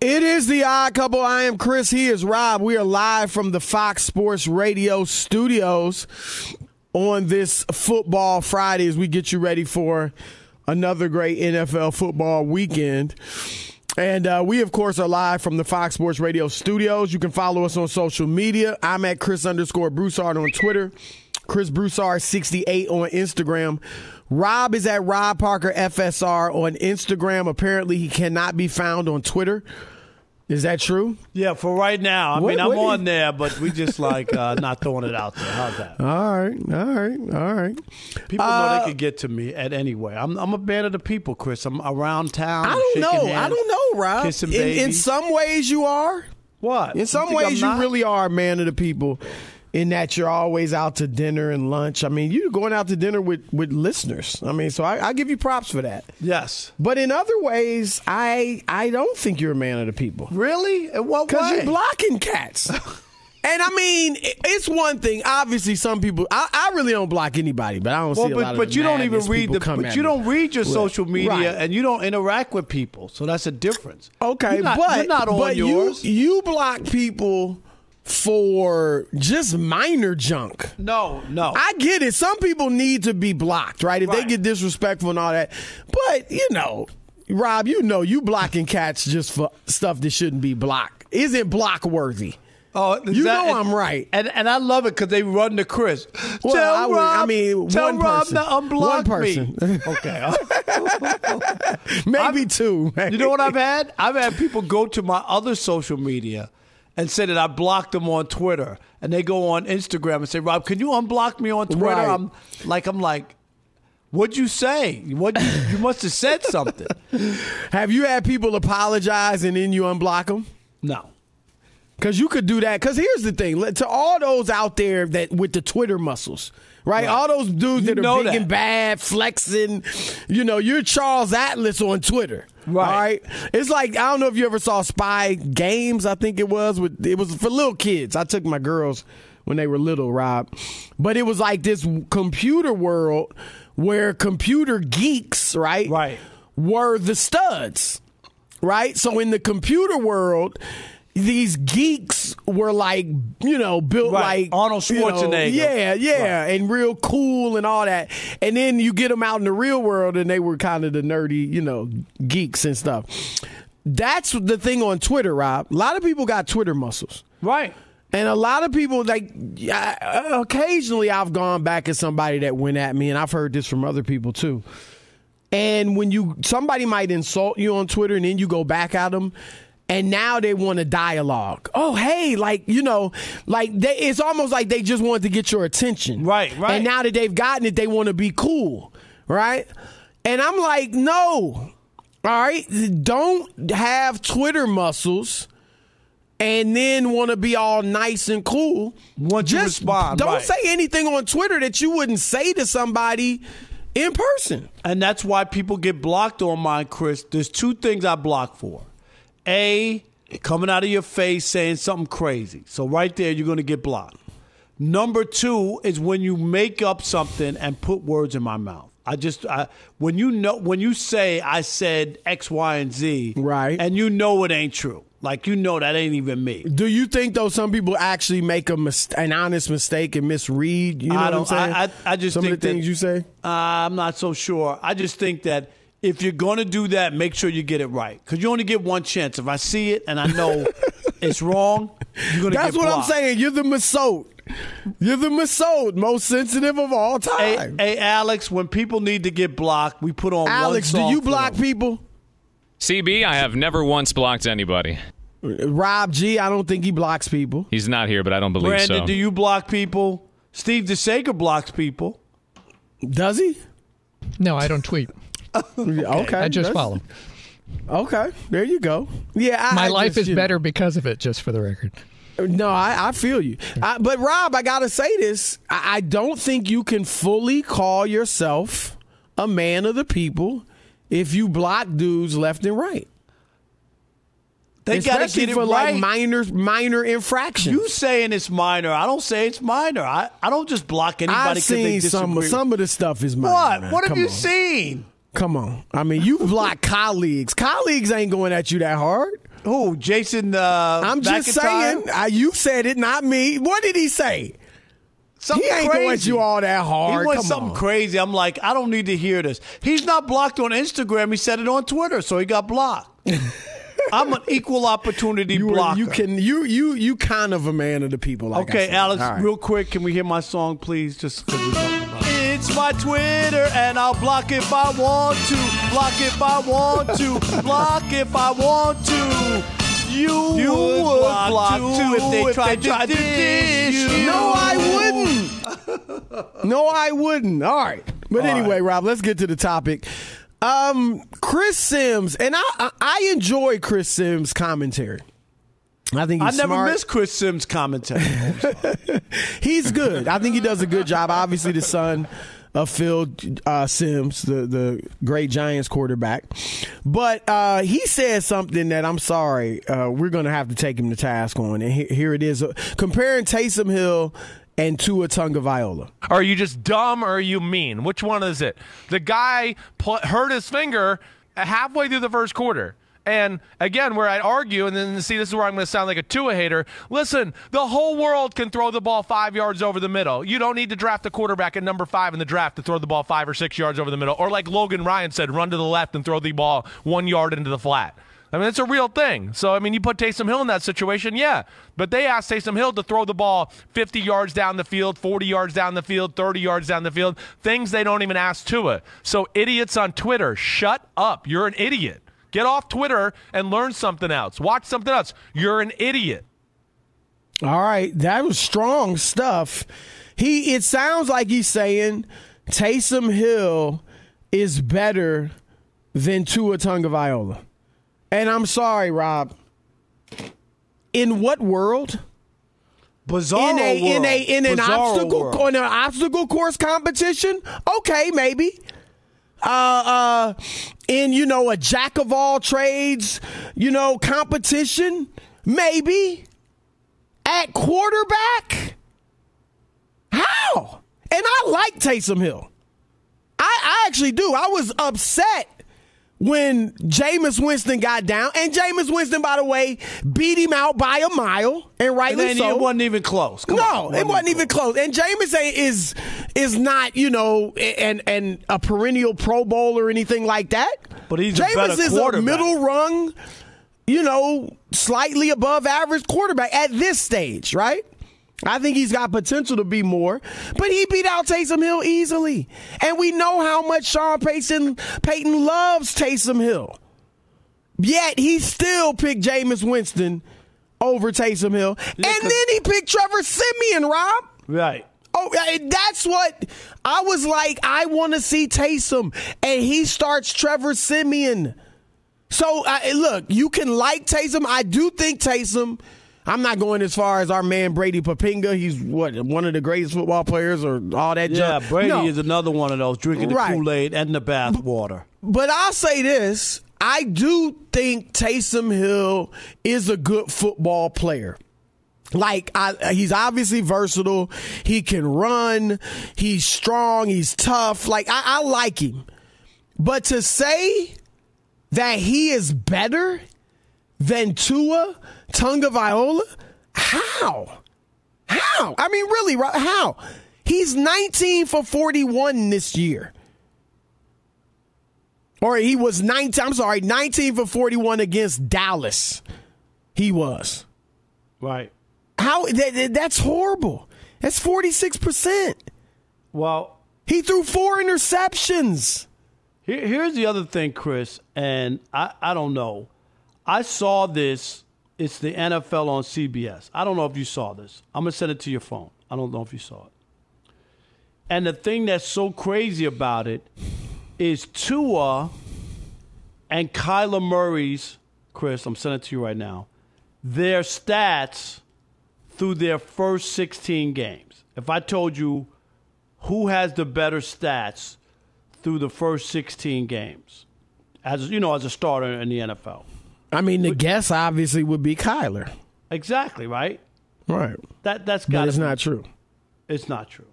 It is the odd couple. I am Chris. He is Rob. We are live from the Fox Sports Radio studios on this football Friday as we get you ready for another great NFL football weekend. And uh, we, of course, are live from the Fox Sports Radio studios. You can follow us on social media. I'm at Chris underscore Broussard on Twitter, Chris Broussard68 on Instagram. Rob is at Rob Parker FSR on Instagram. Apparently, he cannot be found on Twitter. Is that true? Yeah, for right now. I What- mean, I'm on there, but we just like uh, not throwing it out there. How's that? All right, all right, all right. People know Uh, they could get to me at any way. I'm, I'm a man of the people, Chris. I'm around town. I don't know. I don't know, Rob. Kissing In, in some ways, you are. What? In some You ways, you really are a man of the people. In that you're always out to dinner and lunch. I mean, you're going out to dinner with with listeners. I mean, so I, I give you props for that. Yes. But in other ways, I I don't think you're a man of the people Really? In what because you're blocking cats. And I mean, it's one thing. Obviously, some people. I, I really don't block anybody, but I don't well, see a but, lot of but you don't even read the but you don't read your Right. social media Right. and you don't interact with people. So that's a difference. Okay, You're not, but you're not on but yours. you you block people for just minor junk. no, no. I get it. Some people need to be blocked, right? If they get disrespectful and all that. But, you know, Rob, you know you blocking cats just for stuff that shouldn't be blocked. Isn't block worthy. Oh, You that- know I'm right. and and I love it because they run to Chris. Well, tell I would- Rob, I mean, tell one Rob person. to unblock One me. person. Okay. Maybe I'm- two. You know what I've had? I've had people go to my other social media and say that I blocked them on Twitter, and they go on Instagram and say, "Rob, can you unblock me on Twitter?" Right. I'm like, I'm like, what'd you say? What you, you must have said something. Have you had people apologize and then you unblock them? No. Because you could do that. Because here's the thing: to all those out there that with the Twitter muscles, right? All those dudes You that are big that. and bad, flexing. You know, you're Charles Atlas on Twitter, Right. All right. It's like I don't know if you ever saw Spy Games. I think it was with it was for little kids. I took my girls when they were little, Rob, but it was like this computer world where computer geeks, right, Right. were the studs right? So in the computer world, these geeks were like, you know, built Right. like Arnold you know, Schwarzenegger. yeah, yeah, and real cool and all that. And then you get them out in the real world, and they were kind of the nerdy, you know, geeks and stuff. That's the thing on Twitter, Rob. A lot of people got Twitter muscles. Right. And a lot of people, like, I- uh, occasionally I've gone back at somebody that went at me, and I've heard this from other people too. And when you, somebody might insult you on Twitter, and then you go back at them, and now they want a dialogue. Oh, hey, like, you know, like, they, it's almost like they just wanted to get your attention. Right, right. And now that they've gotten it, they want to be cool, right? And I'm like, no, all right, don't have Twitter muscles and then want to be all nice and cool. Once you Just respond, don't right. say anything on Twitter that you wouldn't say to somebody in person. And that's why people get blocked on mine, Chris. There's two things I block for. A, coming out of your face saying something crazy. So right there, you're going to get blocked. Number two is when you make up something and put words in my mouth. I just I, when you know when you say I said X, Y, and Z, Right. and you know it ain't true. Like you know that ain't even me. Do you think though some people actually make a mis- an honest mistake and misread? You know I what I'm don't- saying? I- I- I just some of the that- things you say. Uh, I'm not so sure. I just think that if you're going to do that, make sure you get it right because you only get one chance. If I see it and I know it's wrong, you're going to get it. That's get what I'm saying. You're the Masot. You're the Masot, most sensitive of all time. hey, Alex, when people need to get blocked, we put on Alex, one do you block them. people? CB, I have never once blocked anybody. Rob G, I don't think he blocks people. He's not here, but I don't believe Brandon, so. Brandon, do you block people? Steve DeSager blocks people. Does he? No, I don't tweet. Okay. I just follow. Okay, there you go. Yeah, I, My I life just, is you know. better because of it, just for the record. No, I, I feel you. I, but Rob, I gotta say this: I, I don't think you can fully call yourself a man of the people if you block dudes left and right. They got to Especially get it for right. like minor minor infractions. you saying it's minor. I don't say it's minor. I, I don't just block anybody I've because they seen some some of the stuff is minor. what? man. What have Come you on. seen? Come on. I mean, you block colleagues. Colleagues ain't going at you that hard. Who? Jason uh, I'm just saying. Uh, you said it, not me. What did he say? Something he ain't going at you all that hard. He went Come something on. crazy. I'm like, I don't need to hear this. He's not blocked on Instagram. He said it on Twitter, so he got blocked. I'm an equal opportunity You, blocker. you can you you you kind of a man of the people. Like I okay. Alex, right. real quick, can we hear my song, please? Just because we're talking about it. It's my Twitter, and I'll block if I want to. Block if I want to. block if I want to. You, You would would block, block too if they if tried, they to dish you. No, I wouldn't. no, I wouldn't. All right. But anyway, Rob, let's get to the topic. Um, Chris Simms, and I, I, I enjoy Chris Simms' commentary. I think he's I never smart. miss Chris Simms' commentary. He's good. I think he does a good job. Obviously, the son of Phil uh, Simms, the the great Giants quarterback. But uh, he said something that I'm sorry, uh, we're going to have to take him to task on. And he- here it is, uh, comparing Taysom Hill and Tua Tagovailoa. Are you just dumb or are you mean? Which one is it? The guy pl- hurt his finger halfway through the first quarter. And again, where I'd argue, and then see, this is where I'm going to sound like a Tua hater. Listen, the whole world can throw the ball five yards over the middle. You don't need to draft a quarterback at number five in the draft to throw the ball five or six yards over the middle. Or like Logan Ryan said, run to the left and throw the ball one yard into the flat. I mean, it's a real thing. So, I mean, you put Taysom Hill in that situation, yeah. But they asked Taysom Hill to throw the ball 50 yards down the field, 40 yards down the field, 30 yards down the field, things they don't even ask Tua. So, idiots on Twitter, shut up. You're an idiot. Get off Twitter and learn something else. Watch something else. You're an idiot. All right, that was strong stuff. He it sounds like he's saying Taysom Hill is better than Tua Tagovailoa. And I'm sorry, Rob. In what world? Bizarre in a in a in an Bizarro obstacle world. in an obstacle course competition? Okay, maybe. Uh uh in you know a jack of all trades, you know, competition? Maybe. At quarterback? How? And I like Taysom Hill. I, I actually do. I was upset when Jameis Winston got down. And Jameis Winston, by the way, beat him out by a mile, and And rightly then so. it wasn't even close. Come no, on, it wasn't even close. And Jameis is is not you know and and a perennial Pro Bowl or anything like that. But he's a Jameis better is a middle rung, you know, slightly above average quarterback at this stage, right? I think he's got potential to be more, but he beat out Taysom Hill easily, and we know how much Sean Payton Payton loves Taysom Hill. Yet he still picked Jameis Winston over Taysom Hill, and then he picked Trevor Siemian. Rob. Right. Oh, that's what I was like. I want to see Taysom, and he starts Trevor Siemian. So uh, look, you can like Taysom. I do think Taysom. I'm not going as far as our man Brady Poppinga. He's what one of the greatest football players, or all that. Yeah, junk. Brady No. is another one of those drinking the Kool Aid and the bath water. But I'll say this: I do think Taysom Hill is a good football player. Like I, he's obviously versatile. He can run. He's strong. He's tough. Like I, I like him. But to say that he is better than Tua Tagovailoa, how? How? I mean, really? How? He's 19 for 41 this year. Or he was 19, I'm sorry, 19 for 41 against Dallas. He was. Right. How that- that's horrible. That's 46%. Well, He threw four interceptions. Here, here's the other thing, Chris, and I, I don't know. I saw this. It's the NFL on CBS. I don't know if you saw this. I'm going to send it to your phone. I don't know if you saw it. And the thing that's so crazy about it is Tua and Kyler Murray's, Chris, I'm sending it to you right now, their stats through their first 16 games. If I told you who has the better stats through the first 16 games, as you know, as a starter in the NFL. I mean, the guess obviously would be Kyler. Exactly, right? Right. That that's got But it's not true. It's not true.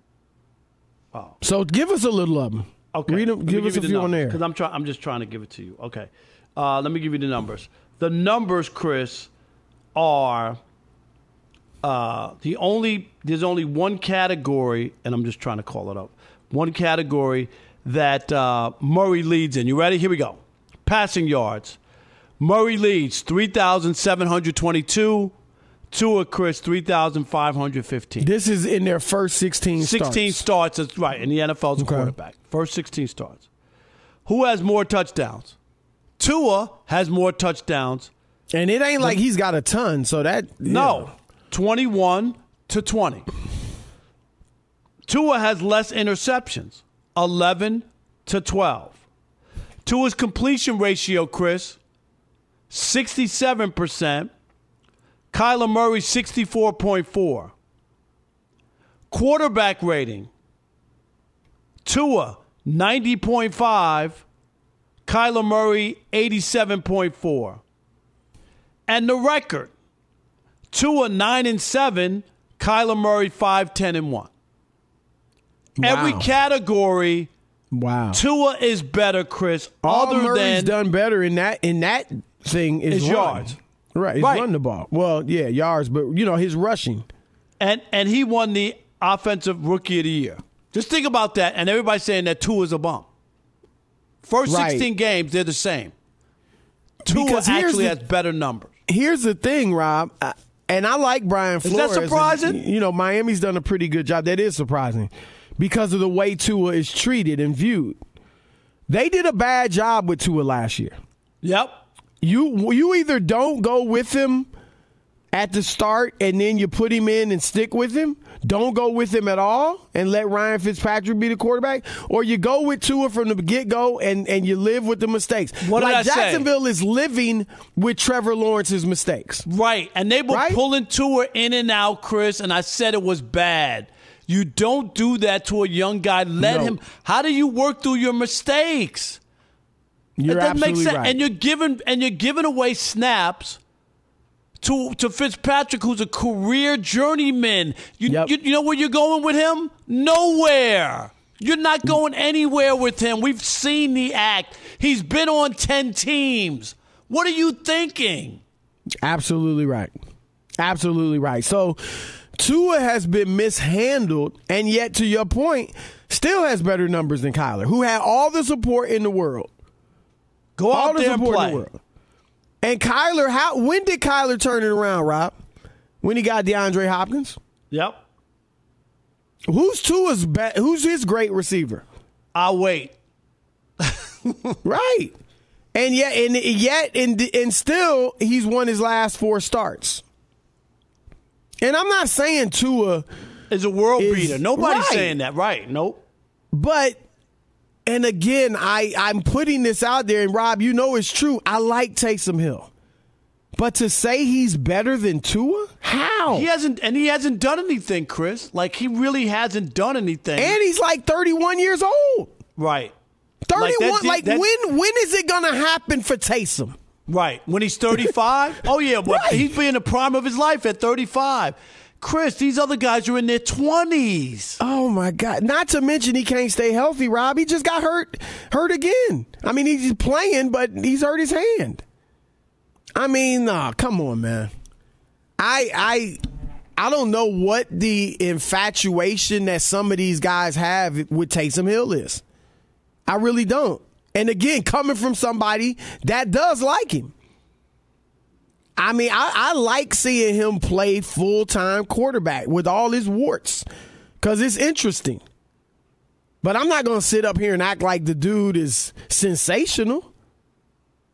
Oh. So give us a little of them. Okay. Read 'em- Let me give us a few on there. Because I'm trying. I'm just trying to give it to you. Okay. Uh, let me give you the numbers. The numbers, Chris, are uh, the only. There's only one category, and I'm just trying to call it up. One category that uh, Murray leads in. You ready? Here we go. Passing yards. Murray leads three thousand seven hundred twenty-two. Tua, Chris, three thousand five hundred fifteen. This is in their first 16 16 starts. starts. That's right. In the NFL, as a Okay. quarterback. First 16 starts. Who has more touchdowns? Tua has more touchdowns. And it ain't like he's got a ton, so that. No. 21 to 20. Tua has less interceptions. 11 to 12. Tua's completion ratio, Chris, 67%. Kyler Murray, 64.4. Quarterback rating, Tua, 90.5. Kyler Murray, 87.4. And the record, Tua, 9 and 7. Kyler Murray, 5, 10 and 1. Every category, Wow. Tua is better, Chris, All other Murray's than done better in that in that thing is, Is yards. Right, he's Right. run the ball. Well, yeah, yards, but you know his rushing. and and he won the offensive rookie of the year. Just think about that, and everybody's saying that Tua is a bum. First Right. sixteen games, they're the same. Here's actually the- has better numbers. Here's the thing, Rob, I- and I like Brian that Flores. and, surprising? you know, Miami's done a pretty good job. That is surprising because of the way Tua is treated and viewed. They did a bad job with Tua last year. Yep. You you either don't go with him at the start and then you put him in and stick with him. Don't go with him at all and let Ryan Fitzpatrick be the quarterback, or you go with Tua from the get go and, and you live with the mistakes. What did like I say? Jacksonville is living with Trevor Lawrence's mistakes. Right. And they were Right? pulling Tua in and out, Chris, and I said it was bad. You don't do that to a young guy. Let No. him. How do you work through your mistakes? You're It doesn't make absolutely sense. right. And you're giving and you're giving away snaps to to Fitzpatrick, who's a career journeyman. You, Yep. you, you know where you're going with him? Nowhere. You're not going anywhere with him. We've seen the act. He's been on ten teams. What are you thinking? Absolutely right. Absolutely right. So Tua has been mishandled, and yet, to your point, still has better numbers than Kyler, who had all the support in the world. Go all out the there and support play. the world. And Kyler, how when did Kyler turn it around, Rob? When he got DeAndre Hopkins? Yep. Who's Tua's be- who's his great receiver? I'll wait. Right. And yet and yet and and still he's won his last four starts. And I'm not saying Tua Is a world Is- beater. Nobody's right. saying that. Right. Nope. But and again, I I'm putting this out there, and Rob, you know it's true. I like Taysom Hill, but to say he's better than Tua, how? He hasn't, and he hasn't done anything, Chris. Like he really hasn't done anything. and he's like 31 years old. right. 31. that- Like, that- when when is it gonna happen for Taysom? Right. When he's 35? oh, yeah. But Right. he's being the prime of his life at 35. Chris, these other guys are in their 20s. Oh my God! Not to mention he can't stay healthy. Rob, he just got hurt, hurt again. I mean, he's playing, but he's hurt his hand. I mean, nah, come on, man. I I I don't know what the infatuation that some of these guys have with Taysom Hill is. I really don't. And again, coming from somebody that does like him. I mean, I, I like seeing him play full time quarterback with all his warts because it's interesting. But I'm not going to sit up here and act like the dude is sensational.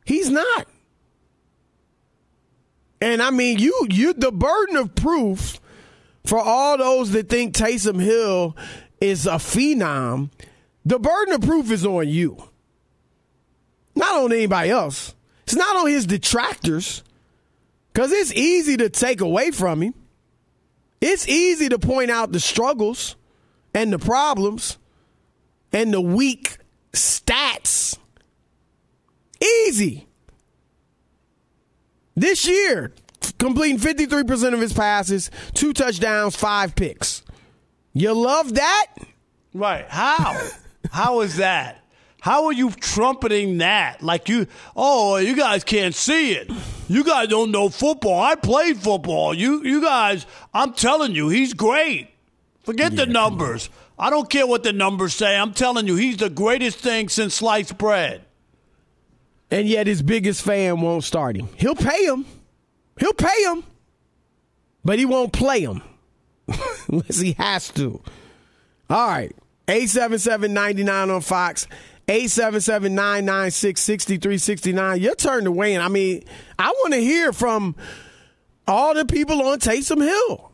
He's not. And I mean, you you the burden of proof for all those that think Taysom Hill is a phenom, the burden of proof is on you. Not on anybody else. It's not on his detractors. Because it's easy to take away from him. It's easy to point out the struggles and the problems and the weak stats. Easy. This year, completing 53% of his passes, two touchdowns, five picks. You love that? Right. How? How is that? How are you trumpeting that? Like you, oh, you guys can't see it. You guys don't know football. I played football. You, you guys, I'm telling you, he's great. Forget the numbers. I don't care what the numbers say. I'm telling you, he's the greatest thing since sliced bread. And yet his biggest fan won't start him. He'll pay him. He'll pay him. But he won't play him unless he has to. All right. 877-99 on Fox. 877-996-6369. Your turn to weigh in. I mean, I want to hear from all the people on Taysom Hill.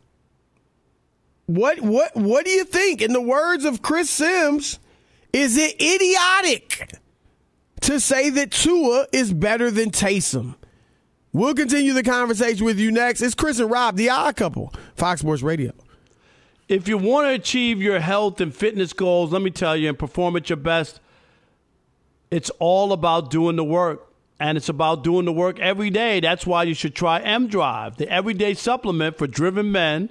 What what what do you think? In the words of Chris Simms, is it idiotic to say that Tua is better than Taysom? We'll continue the conversation with you next. It's Chris and Rob, the odd couple, Fox Sports Radio. If you want to achieve your health and fitness goals, let me tell you, and perform at your best, it's all about doing the work. And it's about doing the work every day. That's why you should try M Drive, the everyday supplement for driven men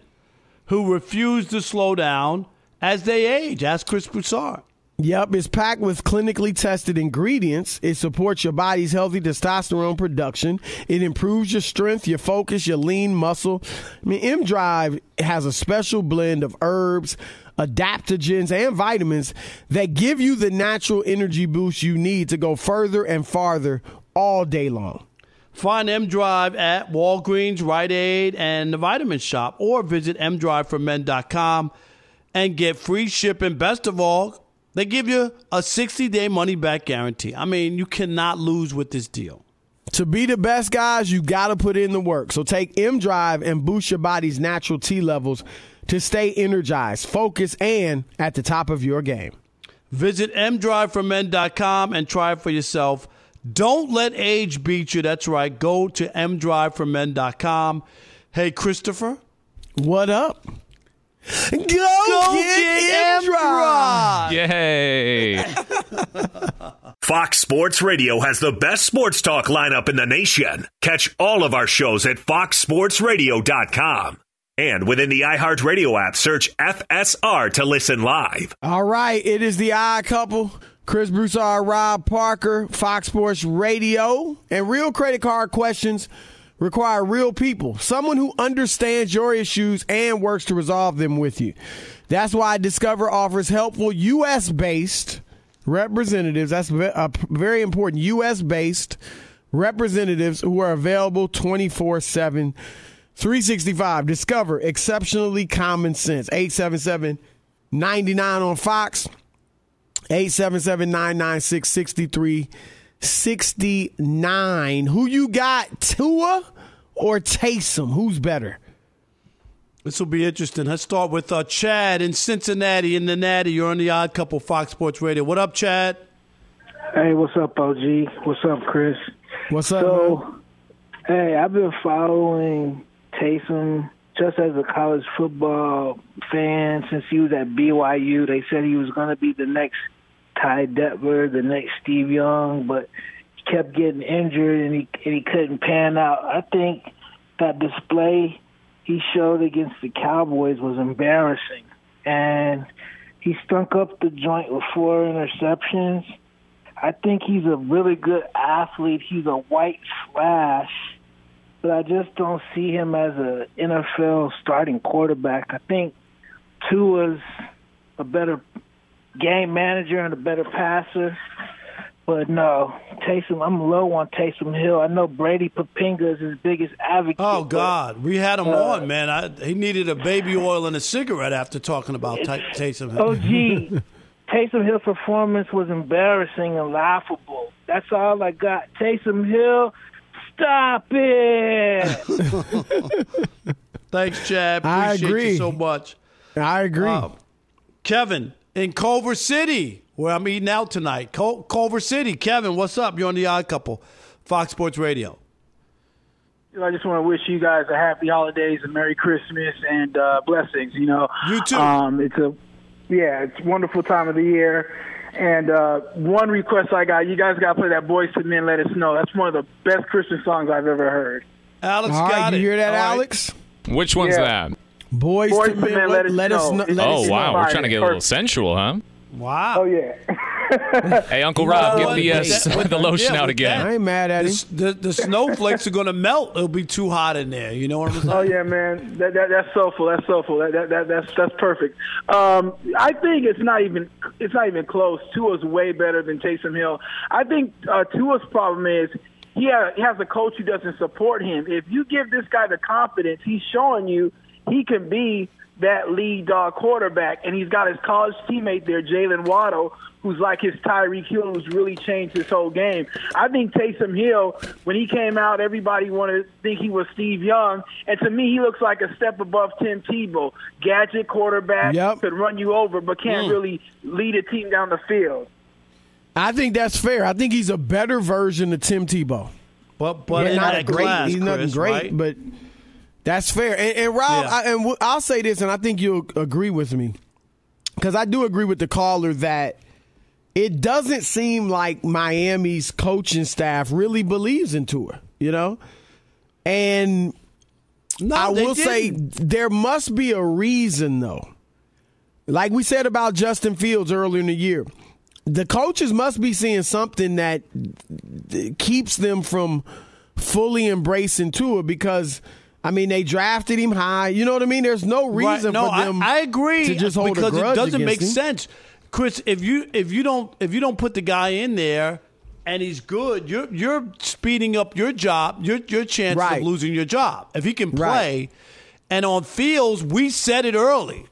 who refuse to slow down as they age. Ask Chris Broussard. Yep, it's packed with clinically tested ingredients. It supports your body's healthy testosterone production. It improves your strength, your focus, your lean muscle. I mean, M Drive has a special blend of herbs, adaptogens, and vitamins that give you the natural energy boost you need to go further and farther all day long. Find M Drive at Walgreens, Rite Aid, and the Vitamin Shop, or visit mdriveformen.com and get free shipping. Best of all, they give you a 60 day money back guarantee. I mean, you cannot lose with this deal. To be the best guys, you got to put in the work. So take M Drive and boost your body's natural T levels to stay energized, focused, and at the top of your game. Visit mdriveformen.com and try it for yourself. Don't let age beat you. That's right. Go to mdriveformen.com. Hey, Christopher. What up? Go, Go get, get M Drive. Yay. Fox Sports Radio has the best sports talk lineup in the nation. Catch all of our shows at foxsportsradio.com. And within the iHeartRadio app, search FSR to listen live. All right, it is the odd couple. Chris Broussard, Rob Parker, Fox Sports Radio, and real credit card questions require real people, someone who understands your issues and works to resolve them with you. That's why Discover offers helpful U.S. based representatives. That's ve- uh, very important. U.S. based representatives who are available 24 7, 365. Discover exceptionally common sense. 877 99 on Fox. 877 996 6369. Who you got, Tua or Taysom? Who's better? This will be interesting. Let's start with uh, Chad in Cincinnati in the Natty. You're on the Odd Couple Fox Sports Radio. What up, Chad? Hey, what's up, OG? What's up, Chris? What's up, man? Hey, I've been following Taysom just as a college football fan since he was at BYU. They said he was going to be the next Ty Detmer, the next Steve Young, but he kept getting injured and he and he couldn't pan out. I think that display he showed against the Cowboys was embarrassing, and he stunk up the joint with four interceptions. I think he's a really good athlete. He's a white flash, but I just don't see him as a NFL starting quarterback. I think Tua's a better game manager and a better passer. But no, Taysom. I'm low on Taysom Hill. I know Brady Poppinga is his biggest advocate. Oh but God, we had him Uh, on, man. I, he needed a baby oil and a cigarette after talking about Ty- Taysom. Hill. OG, Taysom Hill's performance was embarrassing and laughable. That's all I got. Taysom Hill, stop it. Thanks, Chad. I Appreciate agree. you so much. I agree. Uh, Kevin in Culver City. Where I'm eating out tonight. Cul- Culver City. Kevin, what's up? You're on the Odd Couple, Fox Sports Radio. I just want to wish you guys a happy holidays and Merry Christmas and uh, blessings. You know, You too. Um, it's a yeah, it's a wonderful time of the year. And uh, one request I got, you guys got to play that "Boyz II Men." Let us know. That's one of the best Christmas songs I've ever heard. Alex All got right, it. you hear that, All right. Alex? Which one's Yeah. that? Boys, Boyz II Men, let, let us know. It's- Let Oh us wow, fire. we're trying to get a little sensual, huh? Wow. Oh yeah. Hey, Uncle Rob, know get the, uh, what? With the lotion yeah, out with again. I ain't mad at The, him. the, the snowflakes are going to melt. It'll be too hot in there. You know what I'm saying? Oh yeah, man. That, that that's soulful. That's soulful. That, that, that that's that's perfect. Um, I think it's not even it's not even close. Tua's way better than Taysom Hill. I think uh, Tua's problem is he, ha- he has a coach who doesn't support him. If you give this guy the confidence, he's showing you he can be that lead dog quarterback, and he's got his college teammate there, Jaylen Waddle, who's like his Tyreek Hill, who's really changed his whole game. I think Taysom Hill, when he came out, everybody wanted to think he was Steve Young, and to me, he looks like a step above Tim Tebow. Gadget quarterback, Yep. could run you over, but can't mm. really lead a team down the field. I think that's fair. I think he's a better version of Tim Tebow. But but Yeah, in not a great. glass, he's nothing Chris, great, right? but that's fair. And, and Rob, Yeah. I, and w- I'll say this, and I think you'll agree with me because I do agree with the caller that it doesn't seem like Miami's coaching staff really believes in Tua. You know, and no, I will say didn't. there must be a reason though. Like we said about Justin Fields earlier in the year, the coaches must be seeing something that keeps them from fully embracing Tua because I mean they drafted him high. You know what I mean? There's no Right, reason no, for them. I, I agree to just hold because a grudge it doesn't make him. sense, Chris. If you if you don't if you don't put the guy in there and he's good, you're you're speeding up your job, your your chances Right. of losing your job. If he can play, Right. and on fields, we said it early.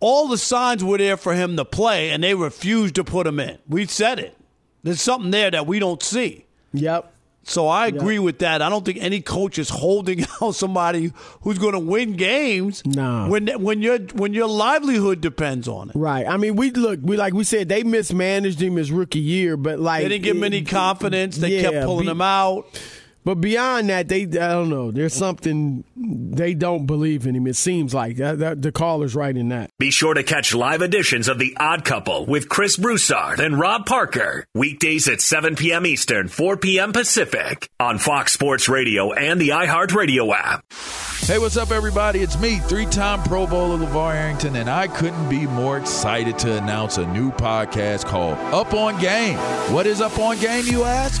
All the signs were there for him to play, and they refused to put him in. We said it. There's something there that we don't see. Yep. So I agree with that. I don't think any coach is holding out somebody who's going to win games. No. When when your when your livelihood depends on it. Right. I mean, we look. We like we said they mismanaged him his rookie year, but like They didn't give him any confidence. They yeah, kept pulling be- him out. But beyond that, they I don't know. There's something they don't believe in him. It seems like that, that, the caller's right in that. Be sure to catch live editions of The Odd Couple with Chris Broussard and Rob Parker. Weekdays at 7 p.m. Eastern, 4 p.m. Pacific on Fox Sports Radio and the iHeartRadio app. Hey, what's up, everybody? It's me, three time Pro Bowler LaVar Arrington, and I couldn't be more excited to announce a new podcast called Up on Game. What is Up on Game, you ask?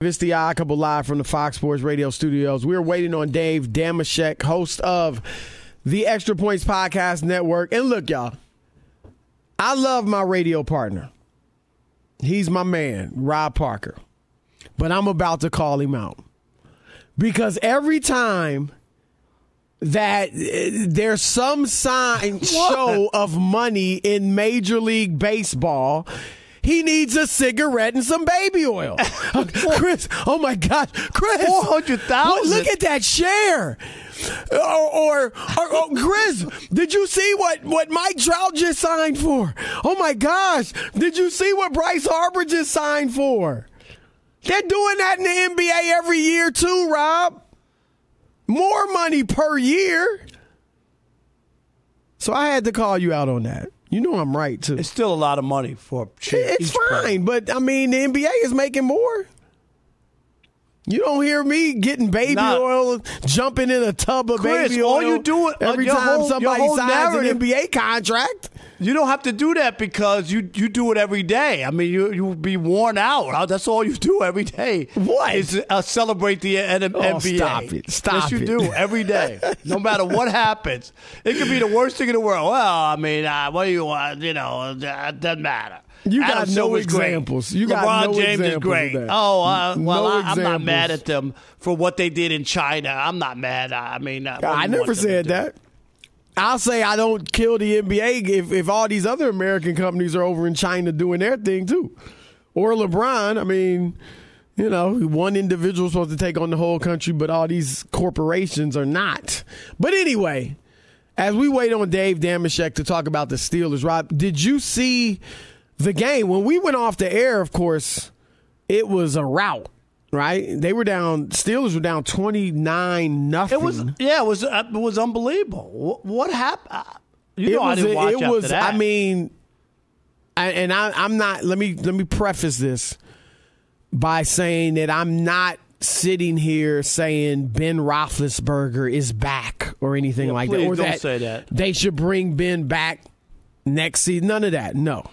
It's the Couple live from the Fox Sports Radio studios. We're waiting on Dave Dameshek, host of the Extra Points Podcast Network. And look, y'all, I love my radio partner. He's my man, Rob Parker. But I'm about to call him out. Because every time that uh, there's some sign show of money in Major League Baseball, he needs a cigarette and some baby oil. Uh, Chris, oh my God, Chris, 400,000? What- Look at that share. Or, or, or oh, Chris, did you see what, what Mike Trout just signed for? Oh my gosh, did you see what Bryce Harper just signed for? They're doing that in the NBA every year too, Rob. More money per year. So I had to call you out on that. You know I'm right too. It's still a lot of money for It's each player. fine, but I mean the NBA is making more. You don't hear me getting baby Nah. oil, jumping in a tub of Chris, baby all oil. you do- uh, every time whole- somebody signs narrative- an NBA contract. You don't have to do that because you you do it every day. I mean, you you would be worn out. That's all you do every day. What? is uh, celebrate the N- NBA? stop it. Stop yes, you it. do every day, no matter what happens. It could be the worst thing in the world. Well, I mean, uh, what do you want? You know, uh, it doesn't matter. You got Adam no great. examples. You got LeBron no James is great. Oh, uh, No well, I, I'm not mad at them for what they did in China. I'm not mad. I mean, uh, I never said that. I'll say I don't kill the NBA if, if all these other American companies are over in China doing their thing too. Or LeBron. I mean, you know, one individual's supposed to take on the whole country, but all these corporations are not. But anyway, as we wait on Dave Dameshek to talk about the Steelers, Rob, did you see the game? When we went off the air, of course, it was a rout. Right, they were down. Steelers were down twenty nine nothing. It was yeah, it was uh, it was unbelievable. What, what happened? You it know, I didn't watch it after was that. I mean, I, and I, I'm not. Let me let me preface this by saying that I'm not sitting here saying Ben Roethlisberger is back or anything Yeah, like that, or don't that say that. they should bring Ben back next season. None of that. No.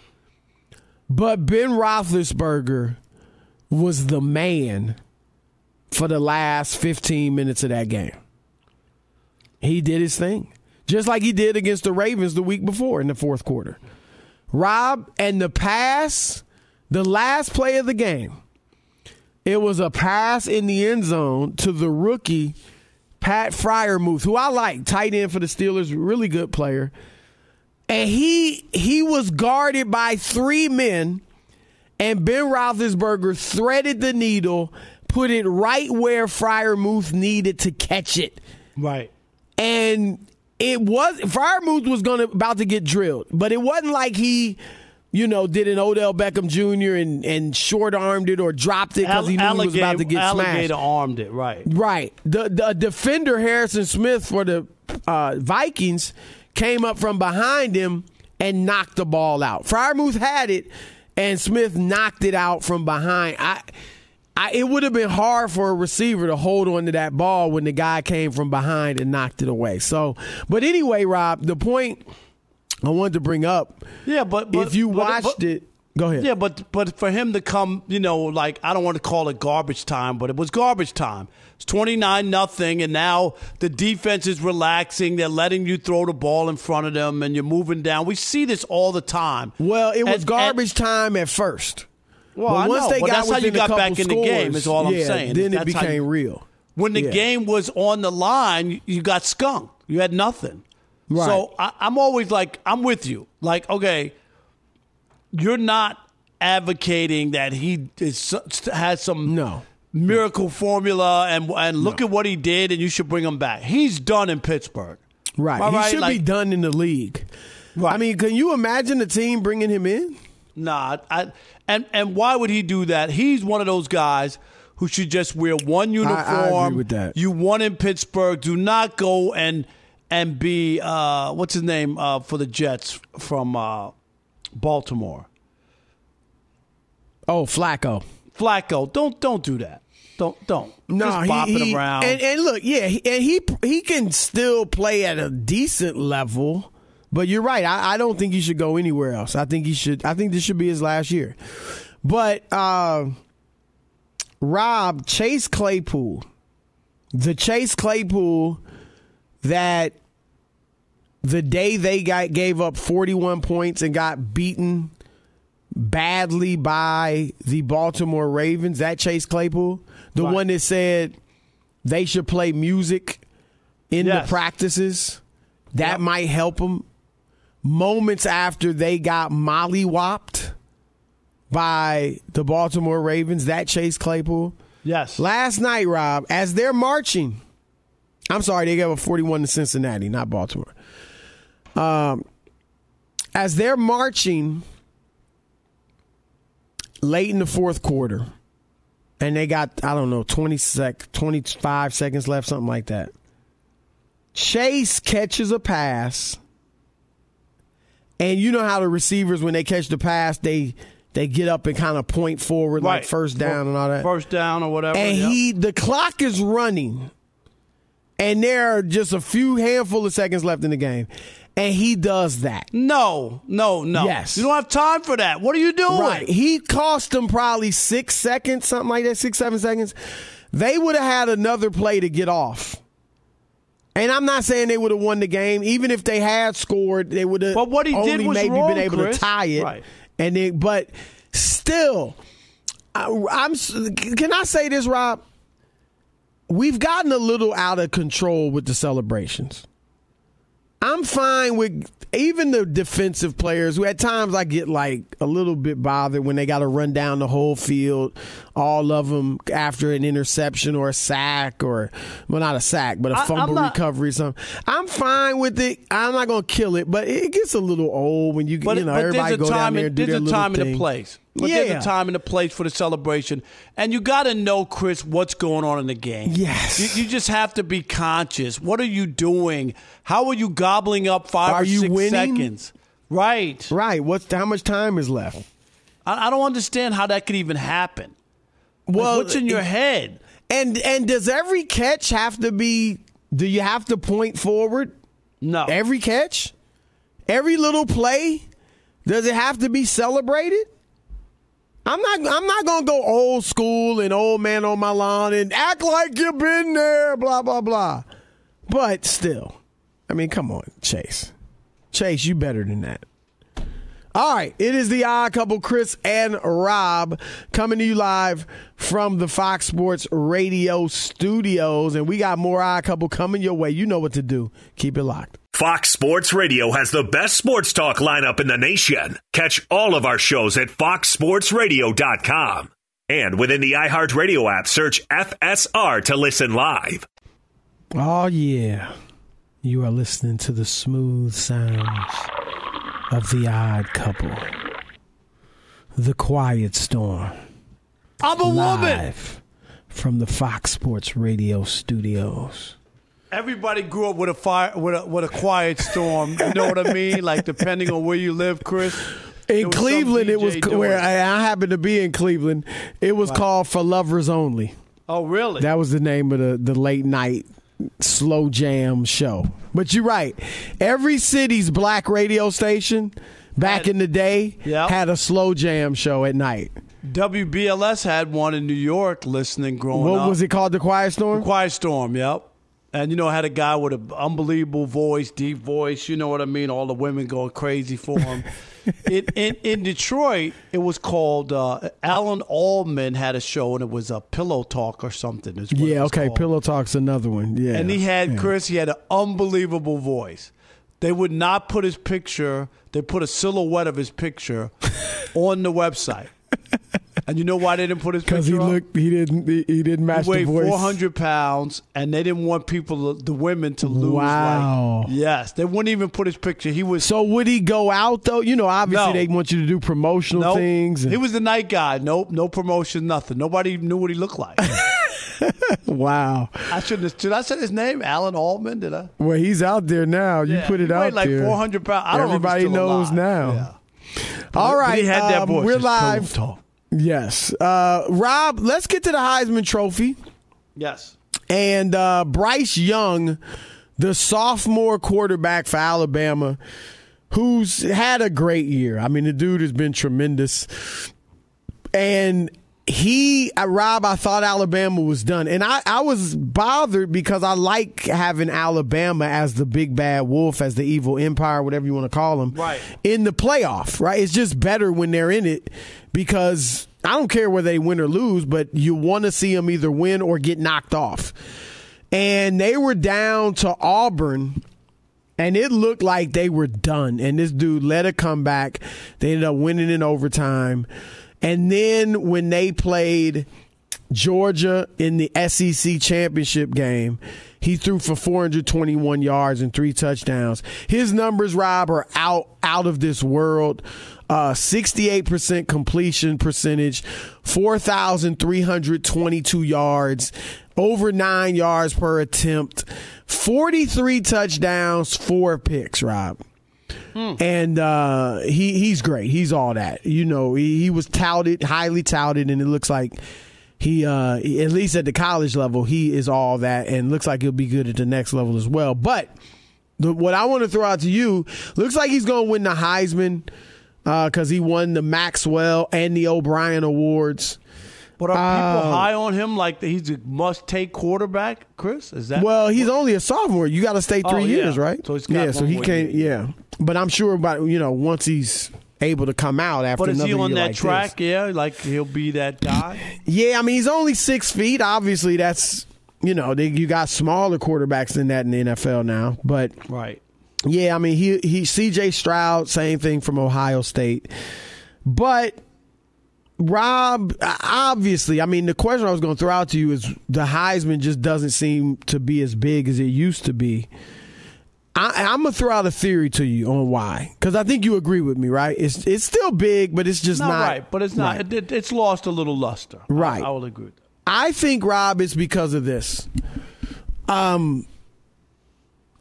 But Ben Roethlisberger was the man for the last 15 minutes of that game. He did his thing, just like he did against the Ravens the week before in the fourth quarter. Rob, and the pass, the last play of the game, it was a pass in the end zone to the rookie, Pat Fryer Freiermuth, who I like, tight end for the Steelers, really good player. And he he was guarded by three men, and Ben Roethlisberger threaded the needle, put it right where Freiermuth needed to catch it right. and it was Freiermuth was going to about to get drilled, but it wasn't like he, you know, did an Odell Beckham Jr. and and short armed it or dropped it because he knew he was about to get alligator smashed. armed it right. Right. The the defender Harrison Smith for the uh, Vikings came up from behind him and knocked the ball out. Freiermuth had it, and Smith knocked it out from behind. I. I, it would have been hard for a receiver to hold on to that ball when the guy came from behind and knocked it away. So, but anyway, Rob, the point I wanted to bring up, Yeah, but, but if you but- watched but- it, go ahead. Yeah, but but for him to come, you know, like I don't want to call it garbage time, but it was garbage time. It's twenty nine nothing, and now the defense is relaxing. They're letting you throw the ball in front of them, and you're moving down. We see this all the time. Well, it was And- garbage time at first. Well, but I once know, they got that's how you got back in the game. scores, Is all I'm yeah, saying. Then it That's how became you- real. When the Yeah. game was on the line, you got skunked. You had nothing. Right. So I, I'm always like, I'm with you. Like, okay, you're not advocating that he is, has some No. Miracle formula and and look at what he did and you should bring him back. He's done in Pittsburgh. Right. I he right? should be done in the league. Right. I mean, can you imagine the team bringing him in? Nah, I, and and why would he do that? He's one of those guys who should just wear one uniform. I, agree with that. You won in Pittsburgh. Do not go and and be uh, what's his name uh, for the Jets from uh, Baltimore. Oh, Flacco. Flacco, don't don't do that. Don't don't. No, just he, bopping he- around. And, and look, yeah, he, and he he can still play at a decent level. But you're right. I, I don't think he should go anywhere else. I think he should. I think this should be his last year. But uh, Rob Chase Claypool, the Chase Claypool that the day they got gave up 41 points and got beaten badly by the Baltimore Ravens, that Chase Claypool, the Right. one that said they should play music in Yes. the practices, that Yep. might help them. Moments after they got mollywopped by the Baltimore Ravens, that Chase Claypool. yes. Last night, Rob, as they're marching, I'm sorry, they gave a 41 to Cincinnati, not Baltimore. Um, as they're marching late in the fourth quarter, and they got I don't know 20 sec, 25 seconds left, something like that. Chase catches a pass, and you know how the receivers when they catch the pass, they they get up and kind of point forward like first down and all that. First down or whatever. And he, the clock is running, and there are just a few handful of seconds left in the game. And he does that. No, no, no. Yes. You don't have time for that. What are you doing? Right. He cost them probably six seconds, something like that, six, seven seconds. They would have had another play to get off. And I'm not saying they would have won the game. Even if they had scored, they would have But what he did was maybe wrong, been able Chris. to tie it. Right. And then, but still, I, I'm. Can I say this, Rob? We've gotten a little out of control with the celebrations. I'm fine with even the defensive players who at times I get like a little bit bothered when they got to run down the whole field, all of them after an interception or a sack or well not a sack but a I- fumble not- recovery or something. I'm fine with it. I'm not gonna kill it, but it gets a little old when you But, you know but everybody go down there and, and do there's their a little time and thing. a place. But yeah, there's a time and a place for the celebration, and you got to know, Chris, what's going on in the game. Yes. you, you just have to be conscious. What are you doing? How are you gobbling up five Are or you six winning? seconds? Right. right. What's how much time is left? I, I don't understand how that could even happen. Like, Well, what's in your it- head? And and does every catch have to be? Do you have to point forward? No. Every catch, every little play, does it have to be celebrated? I'm not. I'm not gonna go old school and old man on my lawn and act like you've been there. Blah blah blah. But still, I mean, come on, Chase. Chase, you better than that. All right, it is the odd couple, Chris and Rob, coming to you live from the Fox Sports Radio studios, and we got more odd couple coming your way. You know what to do. Keep it locked. Fox Sports Radio has the best sports talk lineup in the nation. Catch all of our shows at foxsportsradio.com. And within the iHeartRadio app, search FSR to listen live. Oh yeah, you are listening to the smooth sounds of the odd couple, the quiet storm. I'm a woman. from the Fox Sports Radio studios. Everybody grew up with a fire, with a with a quiet storm. You know what I mean? Like depending on where you live, Chris. In Cleveland, it was doing where. I, I happened to be in Cleveland. It was called For Lovers Only. Oh, really? That was the name of the, the late night slow jam show. But you're right. Every city's black radio station back Had- in the day Yep. had a slow jam show at night. WBLS had one in New York. Listening growing What up. What was it called? The Quiet Storm? Quiet Storm. Yep. And you know, had a guy with an unbelievable voice, deep voice. You know what I mean? All the women going crazy for him. in, in in Detroit, it was called uh, Alan Allman had a show, and it was a Pillow Talk or something. Yeah, okay. called. Pillow Talk's another one. Yeah. And he had yeah. Chris. He had an unbelievable voice. They would not put his picture. They put a silhouette of his picture on the website. And you know why they didn't put his picture Because he up? looked, he didn't, he, he didn't match he weighed the voice. 400 pounds, and they didn't want people, the women, to lose. Wow. Like, yes, they wouldn't even put his picture. He was So would he go out though? You know, obviously No. they want you to do promotional nope. things. and- He was the night guy. Nope, no promotion, nothing. Nobody knew what he looked like. wow. I shouldn't. Have, did I say his name? Alan Allman? Did I? Well, he's out there now. You Yeah, put it he out like there. 400 pounds. I don't know Everybody still knows alive. now. Yeah. All right, he had that um, voice. we're live. talk. Yes, uh, Rob. Let's get to the Heisman Trophy Yes. and uh, Bryce Young, the sophomore quarterback for Alabama, who's had a great year. I mean, the dude has been tremendous, and he, uh, Rob, I thought Alabama was done, and I, I was bothered because I like having Alabama as the big bad wolf, as the evil empire, whatever you want to call them, Right. in the playoff. Right, it's just better when they're in it because I don't care whether they win or lose, but you want to see them either win or get knocked off. And they were down to Auburn and it looked like they were done. And this dude let it come back. They ended up winning in overtime. And then when they played Georgia in the SEC championship game, he threw for 421 yards and three touchdowns. His numbers, Rob, are out out of this world. Uh, 68% completion percentage, 4,322 yards, over nine yards per attempt, 43 touchdowns, four picks, Rob. And uh, he he's great. He's all that. You know, he, he was touted, highly touted, and it looks like he uh, at least at the college level, he is all that, and looks like he'll be good at the next level as well. But The, what I want to throw out to you looks like he's going to win the Heisman because he won the Maxwell and the O'Brien awards. But are people Um, high on him like he's a must-take quarterback, Chris? Is that Well, he's only a sophomore. You got to stay three Oh, yeah. years, right? So he's yeah. So he can't. year. Yeah, but I'm sure about you know once he's able to come out after But is another he on year that like track? this. Yeah, like he'll be that guy. Yeah, I mean he's only six feet. Obviously, that's you know they, you got smaller quarterbacks than that in the NFL now. But right. yeah, I mean he he C.J. Stroud, same thing from Ohio State, but. Rob, obviously, I mean, the question I was going to throw out to you is the Heisman just doesn't seem to be as big as it used to be. I, I'm gonna throw out a theory to you on why, because I think you agree with me, right? It's it's still big, but it's just Not, not right, but it's not. right. It, it- it's lost a little luster. Right. I, will agree. with that. I think Rob it's because of this. Um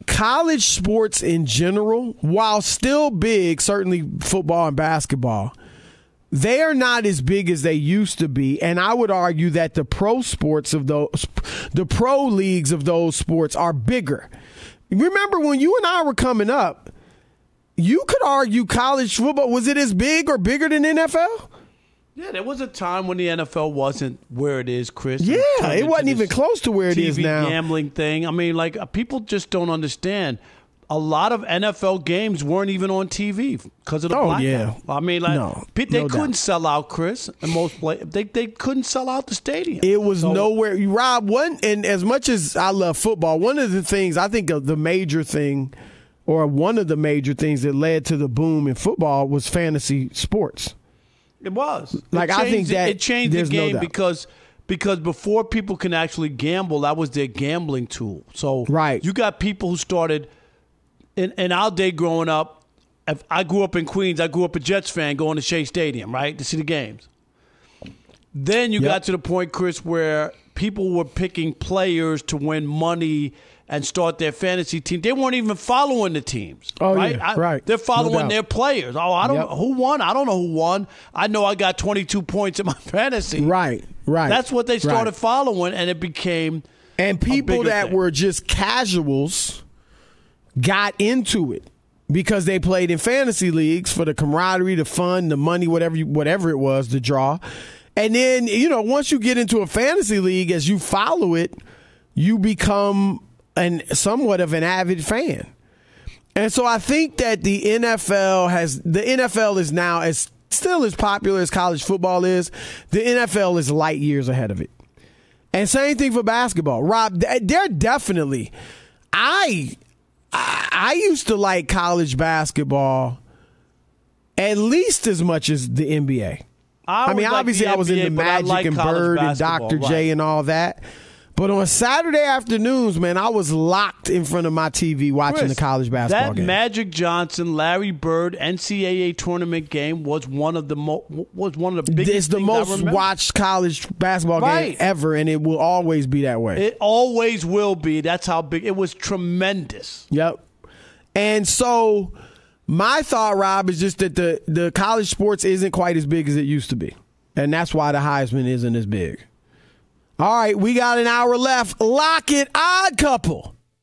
college sports in general, while still big, certainly football and basketball, they are not as big as they used to be. And I would argue that the pro sports of those the pro leagues of those sports are bigger. Remember when you and I were coming up, you could argue college football was it as big or bigger than NFL? Yeah, there was a time when the NFL wasn't where it is, Chris. Yeah, turned it wasn't even close to where it is TV now. Gambling thing. I mean, like uh, people just don't understand. A lot of NFL games weren't even on TV because of the Oh, blackout. yeah. I mean, like No, they no couldn't doubt. sell out, Chris. And most play, they they couldn't sell out the stadium. It was So- nowhere. Rob, one, and as much as I love football, one of the things I think of the major thing, or one of the major things that led to the boom in football was fantasy sports. It was. It Like, I think changed that it changed the there's no game because because before people can actually gamble, that was their gambling tool. So Right. you got people who started in, in our day growing up. If I grew up in Queens, I grew up a Jets fan going to Shea Stadium, right, to see the games. Then you Yep. got to the point, Chris, where people were picking players to win money and start their fantasy team. They weren't even following the teams. Oh, right? yeah, I- right. They're following doubt. their players. Oh, I don't Yep. who won. I don't know who won. I know I got 22 points in my fantasy. Right, right. That's what they started Right. following, and it became And people that thing. were just casuals got into it because they played in fantasy leagues for the camaraderie, the fun, the money, whatever you, whatever it was, the draw. And then, you know, once you get into a fantasy league as you follow it, you become an somewhat of an avid fan. And so I think that the NFL has the NFL is now as still as popular as college football is. The NFL is light years ahead of it. And same thing for basketball. Rob, th- they're definitely. I, I I used to like college basketball at least as much as the NBA. I, I, mean, obviously, the I was NBA, into but Magic like and Bird and basketball, Dr. J and all that. But on Saturday afternoons, man, I was locked in front of my TV watching Chris, the college basketball that game. Magic Johnson, Larry Bird NCAA tournament game was one of the mo- was one of the biggest. it's the most watched college basketball Right. game ever, and it will always be that way. It always will be. That's how big it was. Tremendous. Yep. And so my thought, Rob, is just that the, the college sports isn't quite as big as it used to be. And that's why the Heisman isn't as big. All right, we got an hour left. Lock it, odd couple.